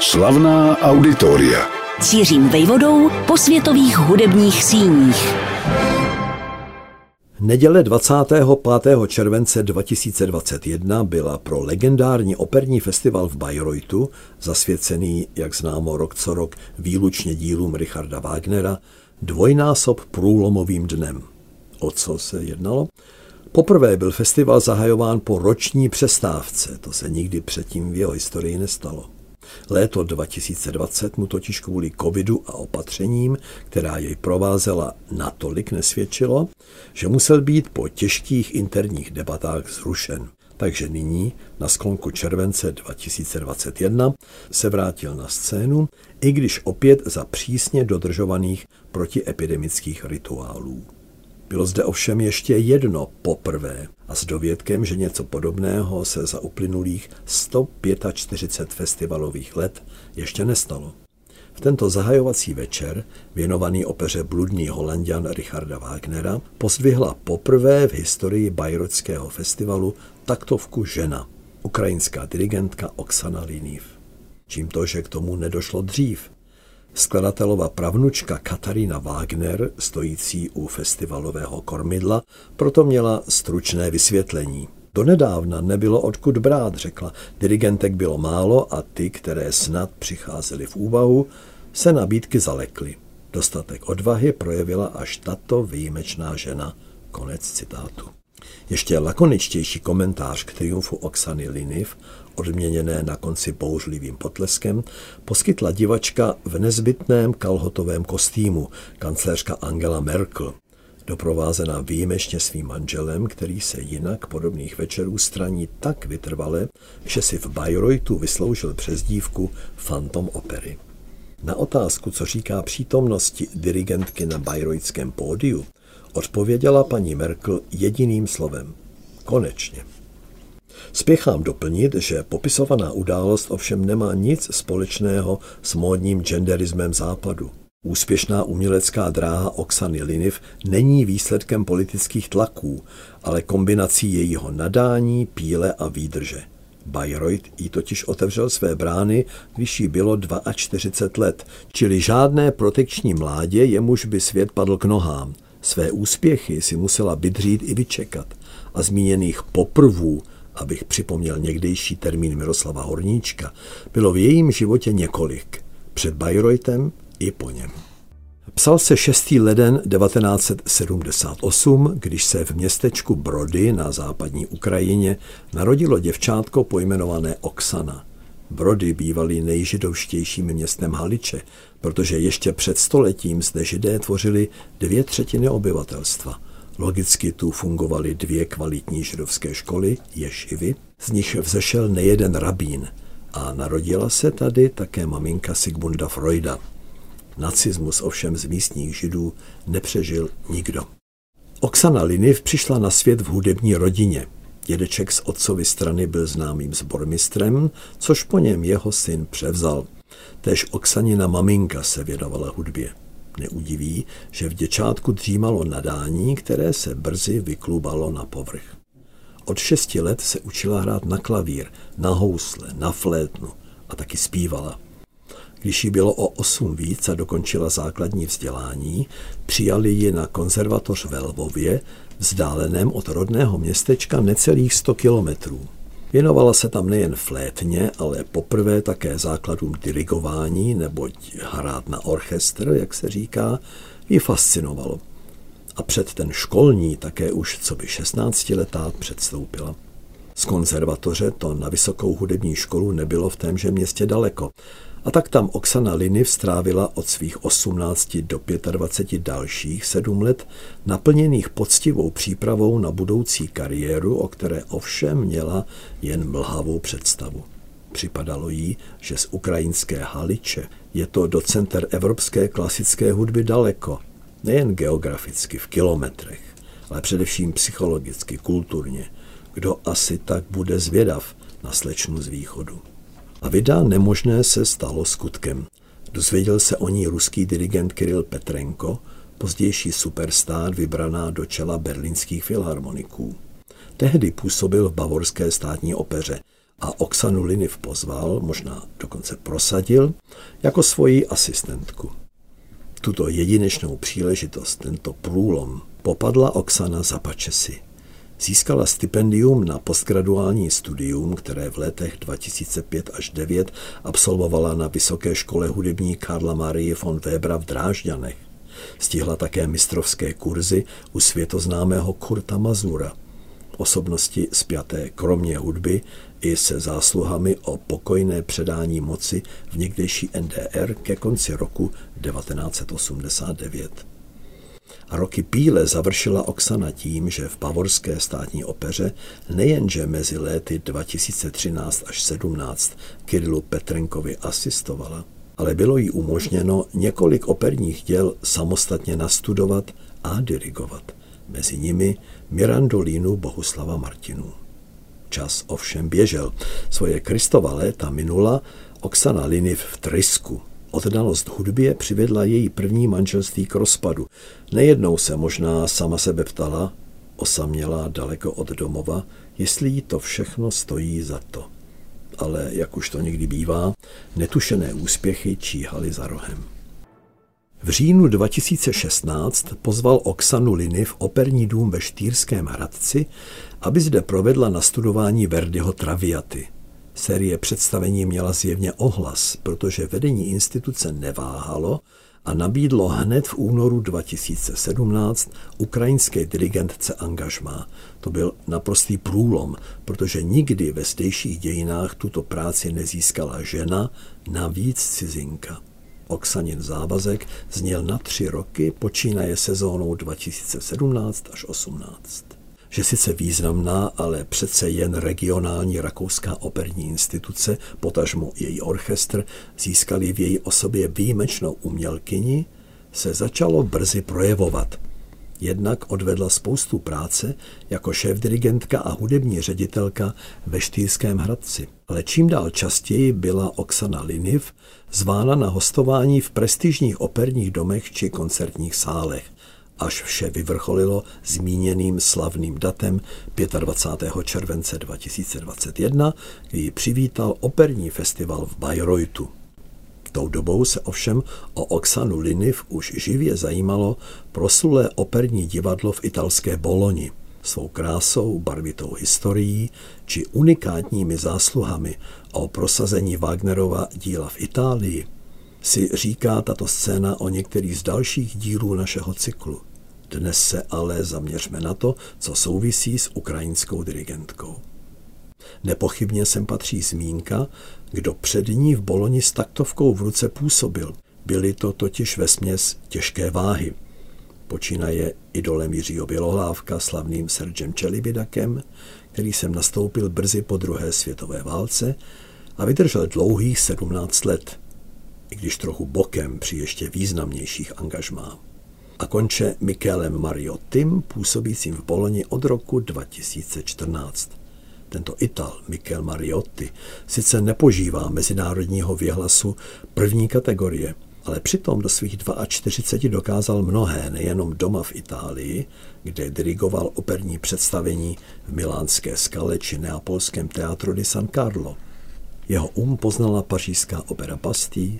Slavná auditoria. Cířím vejvodou po světových hudebních síních. Neděle 25. července 2021 byla pro legendární operní festival v Bayreuthu, zasvěcený, jak známo, rok co rok výlučně dílům Richarda Wagnera, dvojnásob průlomovým dnem. O co se jednalo? Poprvé byl festival zahajován po roční přestávce, to se nikdy předtím v jeho historii nestalo. Léto 2020 mu totiž kvůli covidu a opatřením, která jej provázela, natolik nesvědčilo, že musel být po těžkých interních debatách zrušen. Takže nyní, na sklonku července 2021, se vrátil na scénu, i když opět za přísně dodržovaných protiepidemických rituálů. Bylo zde ovšem ještě jedno poprvé a s dovědkem, že něco podobného se za uplynulých 145 festivalových let ještě nestalo. V tento zahajovací večer, věnovaný opeře Bludný holandian Richarda Wagnera, pozdvihla poprvé v historii Bajrockého festivalu taktovku žena, ukrajinská dirigentka Oksana Liniv. Čím to, že k tomu nedošlo dřív, Skladatelova pravnučka Katarína Wagner, stojící u festivalového kormidla, proto měla stručné vysvětlení. Donedávna nebylo odkud brát, řekla. Dirigentek bylo málo a ty, které snad přicházely v úvahu, se nabídky zalekly. Dostatek odvahy projevila až tato výjimečná žena. Konec citátu. Ještě lakoničtější komentář k triumfu Oksany Liniv, odměněné na konci bouřlivým potleskem, poskytla divačka v nezbytném kalhotovém kostýmu, kancléřka Angela Merkel, doprovázena výjimečně svým manželem, který se jinak podobných večerů straní tak vytrvale, že si v Bayreuthu vysloužil přezdívku Phantom opery. Na otázku, co říká přítomnosti dirigentky na Bayreutském pódiu, odpověděla paní Merkel jediným slovem. Konečně. Spěchám doplnit, že popisovaná událost ovšem nemá nic společného s módním genderismem západu. Úspěšná umělecká dráha Oksany Liniv není výsledkem politických tlaků, ale kombinací jejího nadání, píle a výdrže. Bayreuth jí totiž otevřel své brány, když jí bylo 42 let, čili žádné protekční mládě, jemuž by svět padl k nohám – Své úspěchy si musela bydřít i vyčekat a zmíněných poprvů, abych připomněl někdejší termín Miroslava Horníčka, bylo v jejím životě několik. Před Bayreuthem i po něm. Psal se 6. leden 1978, když se v městečku Brody na západní Ukrajině narodilo děvčátko pojmenované Oksana. Brody bývaly nejžidovštějším městem Haliče, protože ještě před stoletím zde židé tvořili dvě třetiny obyvatelstva. Logicky tu fungovaly dvě kvalitní židovské školy, ješivy, z nich vzešel nejeden rabín a narodila se tady také maminka Sigmunda Freuda. Nacismus ovšem z místních židů nepřežil nikdo. Oksana Liniv přišla na svět v hudební rodině. Dědeček z otcovy strany byl známým zbormistrem, což po něm jeho syn převzal. Tež Oksanina maminka se věnovala hudbě. Neudiví, že v děčátku dřímalo nadání, které se brzy vyklubalo na povrch. Od šesti let se učila hrát na klavír, na housle, na flétnu a taky zpívala. Když jí bylo o osm víc a dokončila základní vzdělání, přijali ji na konzervatoř ve Lvově, vzdáleném od rodného městečka necelých 100 kilometrů. Věnovala se tam nejen flétně, ale poprvé také základům dirigování, neboť hrát na orchestr, jak se říká, ji fascinovalo. A před ten školní také už co by 16 letá předstoupila. Z konzervatoře to na vysokou hudební školu nebylo v témže městě daleko a tak tam Oksana Liny strávila od svých 18 do 25 dalších sedm let naplněných poctivou přípravou na budoucí kariéru, o které ovšem měla jen mlhavou představu. Připadalo jí, že z ukrajinské Haliče je to do center evropské klasické hudby daleko, nejen geograficky v kilometrech, ale především psychologicky, kulturně. Kdo asi tak bude zvědav na slečnu z východu. A vydá nemožné se stalo skutkem. Dozvěděl se o ní ruský dirigent Kiril Petrenko, pozdější superstar vybraná do čela berlínských filharmoniků. Tehdy působil v bavorské státní opeře a Oksanu Liniv pozval, možná dokonce prosadil, jako svoji asistentku. Tuto jedinečnou příležitost, tento průlom, popadla Oksana za pačesy. Získala stipendium na postgraduální studium, které v letech 2005 až 2009 absolvovala na Vysoké škole hudební Karla Marie von Webera v Drážďanech. Stihla také mistrovské kurzy u světoznámého Kurta Mazura, osobnosti spjaté kromě hudby i se zásluhami o pokojné předání moci v někdejší NDR ke konci roku 1989. A roky píle završila Oksana tím, že v Bavorské státní opeře nejenže mezi léty 2013 až 17 Kirilu Petrenkovi asistovala, ale bylo jí umožněno několik operních děl samostatně nastudovat a dirigovat. Mezi nimi Mirandolínu Bohuslava Martinů. Čas ovšem běžel. Svoje Kristova léta minula Oksana Liniv v Trysku, Oddalost hudbě přivedla její první manželství k rozpadu. Nejednou se možná sama sebe ptala, osamělá daleko od domova, jestli jí to všechno stojí za to. Ale, jak už to někdy bývá, netušené úspěchy číhaly za rohem. V říjnu 2016 pozval Oksanu Liny v operní dům ve Štýrském Hradci, aby zde provedla nastudování Verdiho Traviaty – Série představení měla zjevně ohlas, protože vedení instituce neváhalo a nabídlo hned v únoru 2017 ukrajinské dirigentce angažmá. To byl naprostý průlom, protože nikdy ve stejších dějinách tuto práci nezískala žena, navíc cizinka. Oksanin závazek zněl na tři roky, počínaje sezónou 2017 až 18 že sice významná, ale přece jen regionální rakouská operní instituce, potažmo její orchestr, získali v její osobě výjimečnou umělkyni, se začalo brzy projevovat. Jednak odvedla spoustu práce jako šéf-dirigentka a hudební ředitelka ve Štýrském Hradci. Ale čím dál častěji byla Oksana Liniv zvána na hostování v prestižních operních domech či koncertních sálech až vše vyvrcholilo zmíněným slavným datem 25. července 2021, kdy ji přivítal operní festival v Bayreuthu. Tou dobou se ovšem o Oksanu Liniv už živě zajímalo proslulé operní divadlo v italské Boloni. Svou krásou, barvitou historií či unikátními zásluhami o prosazení Wagnerova díla v Itálii si říká tato scéna o některých z dalších dílů našeho cyklu. Dnes se ale zaměřme na to, co souvisí s ukrajinskou dirigentkou. Nepochybně sem patří zmínka, kdo před ní v Boloni s taktovkou v ruce působil. Byly to totiž ve směs těžké váhy. Počínaje idolem Jiřího Bělohlávka, slavným Sergem Čelibidakem, který sem nastoupil brzy po druhé světové válce a vydržel dlouhých 17 let, i když trochu bokem při ještě významnějších angažmách a konče Mikelem Mariottim, působícím v Boloni od roku 2014. Tento Ital, Mikel Mariotti, sice nepožívá mezinárodního věhlasu první kategorie, ale přitom do svých 42 dokázal mnohé, nejenom doma v Itálii, kde dirigoval operní představení v milánské skale či neapolském teatru di San Carlo. Jeho um poznala pařížská opera Bastille,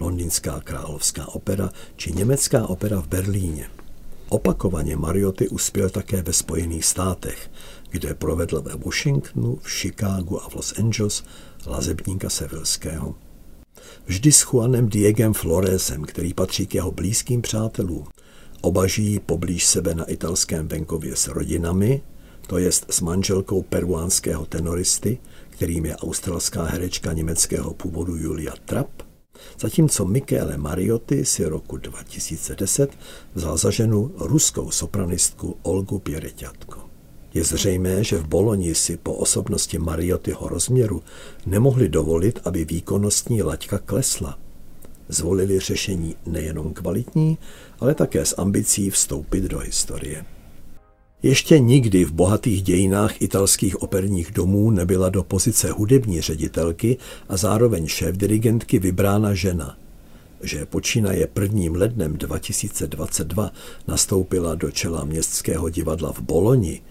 londýnská královská opera či německá opera v Berlíně. Opakovaně Marioty uspěl také ve Spojených státech, kde provedl ve Washingtonu, v Chicagu a v Los Angeles lazebníka Sevilského. Vždy s Juanem Diegem Floresem, který patří k jeho blízkým přátelům. Oba žijí poblíž sebe na italském venkově s rodinami, to jest s manželkou peruánského tenoristy, kterým je australská herečka německého původu Julia Trapp, zatímco Michele Mariotti si roku 2010 vzal za ženu ruskou sopranistku Olgu Pěreťatko. Je zřejmé, že v Boloni si po osobnosti Mariottiho rozměru nemohli dovolit, aby výkonnostní laťka klesla. Zvolili řešení nejenom kvalitní, ale také s ambicí vstoupit do historie. Ještě nikdy v bohatých dějinách italských operních domů nebyla do pozice hudební ředitelky a zároveň šéf-dirigentky vybrána žena. Že počínaje prvním lednem 2022 nastoupila do čela městského divadla v Boloni,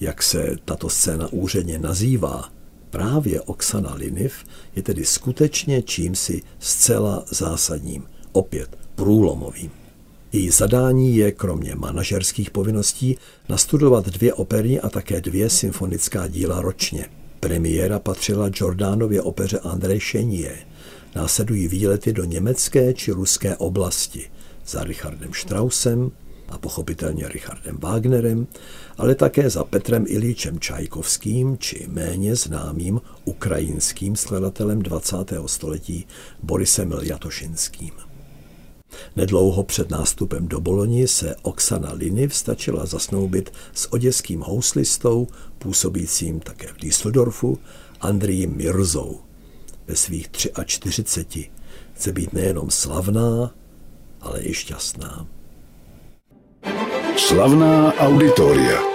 jak se tato scéna úředně nazývá, Právě Oksana Liniv je tedy skutečně čímsi zcela zásadním, opět průlomovým. Její zadání je kromě manažerských povinností nastudovat dvě operní a také dvě symfonická díla ročně. Premiéra patřila Jordánově opeře Andrej Šenie. Následují výlety do německé či ruské oblasti za Richardem Straussem a pochopitelně Richardem Wagnerem, ale také za Petrem Ilíčem Čajkovským či méně známým ukrajinským skladatelem 20. století Borisem Ljatošinským. Nedlouho před nástupem do Boloni se Oksana Liny vstačila zasnoubit s oděským houslistou, působícím také v Düsseldorfu, Andrijem Mirzou. Ve svých 43 chce být nejenom slavná, ale i šťastná. Slavná auditoria.